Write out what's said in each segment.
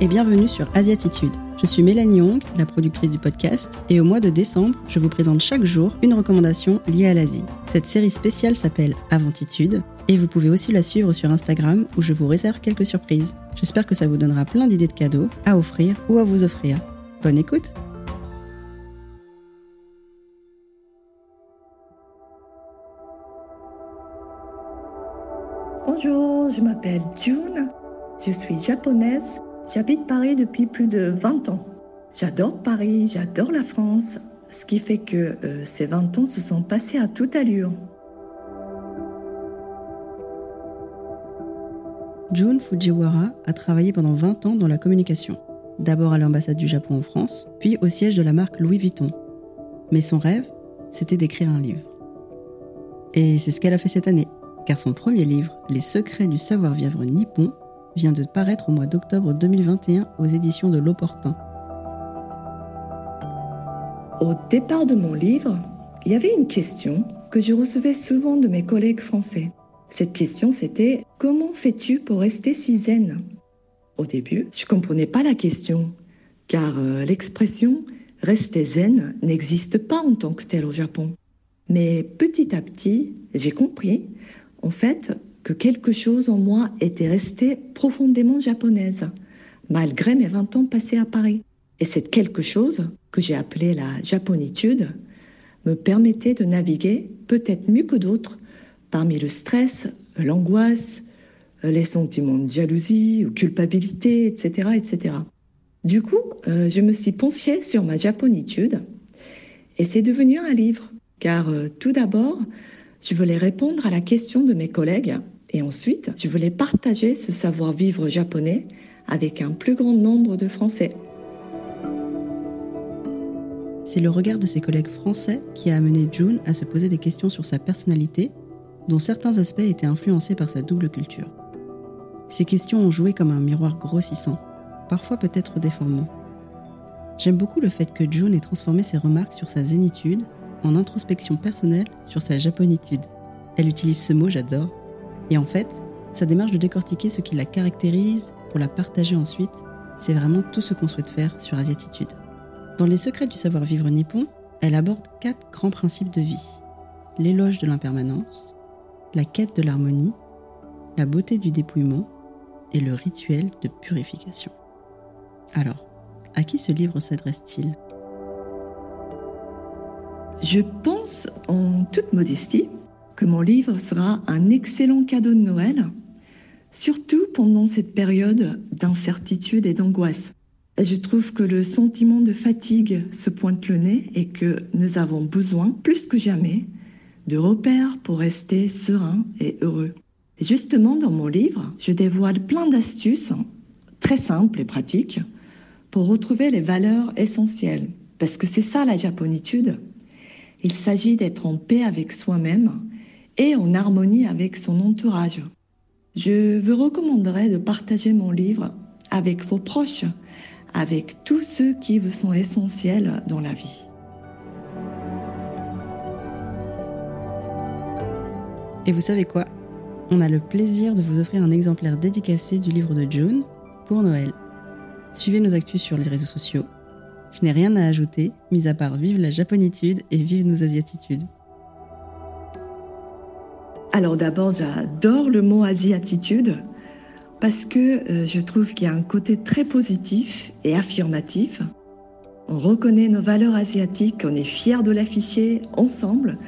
et bienvenue sur Asiatitude. Je suis Mélanie Hong, la productrice du podcast, et au mois de décembre, je vous présente chaque jour une recommandation liée à l'Asie. Cette série spéciale s'appelle Aventitude, et vous pouvez aussi la suivre sur Instagram où je vous réserve quelques surprises. J'espère que ça vous donnera plein d'idées de cadeaux à offrir ou à vous offrir. Bonne écoute Bonjour, je m'appelle June, je suis japonaise, j'habite Paris depuis plus de 20 ans. J'adore Paris, j'adore la France, ce qui fait que euh, ces 20 ans se sont passés à toute allure. June Fujiwara a travaillé pendant 20 ans dans la communication, d'abord à l'ambassade du Japon en France, puis au siège de la marque Louis Vuitton. Mais son rêve, c'était d'écrire un livre. Et c'est ce qu'elle a fait cette année, car son premier livre, Les secrets du savoir-vivre nippon, vient de paraître au mois d'octobre 2021 aux éditions de L'Opportun. Au départ de mon livre, il y avait une question que je recevais souvent de mes collègues français. Cette question, c'était Comment fais-tu pour rester si zen? Au début, je ne comprenais pas la question, car euh, l'expression rester zen n'existe pas en tant que telle au Japon. Mais petit à petit, j'ai compris, en fait, que quelque chose en moi était resté profondément japonaise, malgré mes 20 ans passés à Paris. Et cette quelque chose, que j'ai appelé la japonitude, me permettait de naviguer, peut-être mieux que d'autres, parmi le stress, l'angoisse, les sentiments de jalousie ou culpabilité, etc., etc. Du coup, euh, je me suis penchée sur ma japonitude et c'est devenu un livre, car euh, tout d'abord, je voulais répondre à la question de mes collègues et ensuite, je voulais partager ce savoir-vivre japonais avec un plus grand nombre de Français. C'est le regard de ses collègues français qui a amené June à se poser des questions sur sa personnalité dont certains aspects étaient influencés par sa double culture. Ces questions ont joué comme un miroir grossissant, parfois peut-être déformant. J'aime beaucoup le fait que June ait transformé ses remarques sur sa zénitude en introspection personnelle sur sa japonitude. Elle utilise ce mot, j'adore. Et en fait, sa démarche de décortiquer ce qui la caractérise pour la partager ensuite, c'est vraiment tout ce qu'on souhaite faire sur Asiatitude. Dans Les secrets du savoir-vivre nippon, elle aborde quatre grands principes de vie. L'éloge de l'impermanence, la quête de l'harmonie, la beauté du dépouillement et le rituel de purification. Alors, à qui ce livre s'adresse-t-il? Je pense, en toute modestie, que mon livre sera un excellent cadeau de Noël, surtout pendant cette période d'incertitude et d'angoisse. Je trouve que le sentiment de fatigue se pointe le nez et que nous avons besoin, plus que jamais, de repères pour rester serein et heureux. justement, dans mon livre, je dévoile plein d'astuces très simples et pratiques pour retrouver les valeurs essentielles. Parce que c'est ça la japonitude. Il s'agit d'être en paix avec soi-même et en harmonie avec son entourage. Je vous recommanderais de partager mon livre avec vos proches, avec tous ceux qui vous sont essentiels dans la vie. Et vous savez quoi? On a le plaisir de vous offrir un exemplaire dédicacé du livre de June pour Noël. Suivez nos actus sur les réseaux sociaux. Je n'ai rien à ajouter, mis à part vive la japonitude et vive nos asiatitudes. Alors d'abord, j'adore le mot asiatitude parce que euh, je trouve qu'il y a un côté très positif et affirmatif. On reconnaît nos valeurs asiatiques, on est fier de l'afficher ensemble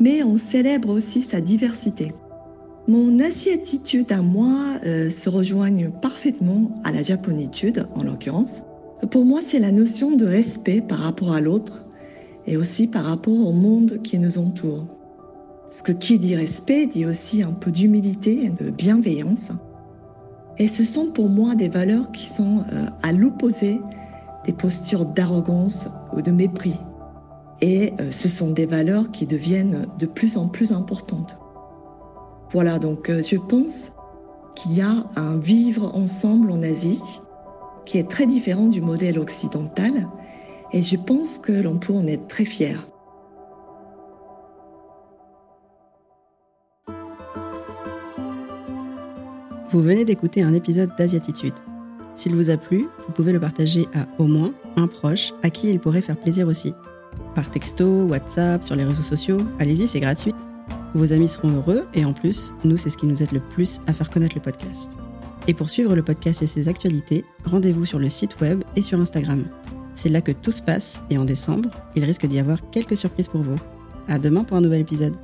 mais on célèbre aussi sa diversité. Mon asiatitude à moi euh, se rejoigne parfaitement à la japonitude, en l'occurrence. Pour moi, c'est la notion de respect par rapport à l'autre et aussi par rapport au monde qui nous entoure. Ce que qui dit respect dit aussi un peu d'humilité et de bienveillance. Et ce sont pour moi des valeurs qui sont euh, à l'opposé des postures d'arrogance ou de mépris. Et euh, ce sont des valeurs qui deviennent de plus en plus importantes. Voilà, donc euh, je pense qu'il y a un vivre ensemble en Asie qui est très différent du modèle occidental et je pense que l'on peut en être très fier. Vous venez d'écouter un épisode d'Asiatitude. S'il vous a plu, vous pouvez le partager à au moins un proche à qui il pourrait faire plaisir aussi. Par texto, WhatsApp, sur les réseaux sociaux, allez-y, c'est gratuit. Vos amis seront heureux et en plus, nous, c'est ce qui nous aide le plus à faire connaître le podcast. Et pour suivre le podcast et ses actualités, rendez-vous sur le site web et sur Instagram. C'est là que tout se passe et en décembre, il risque d'y avoir quelques surprises pour vous. À demain pour un nouvel épisode.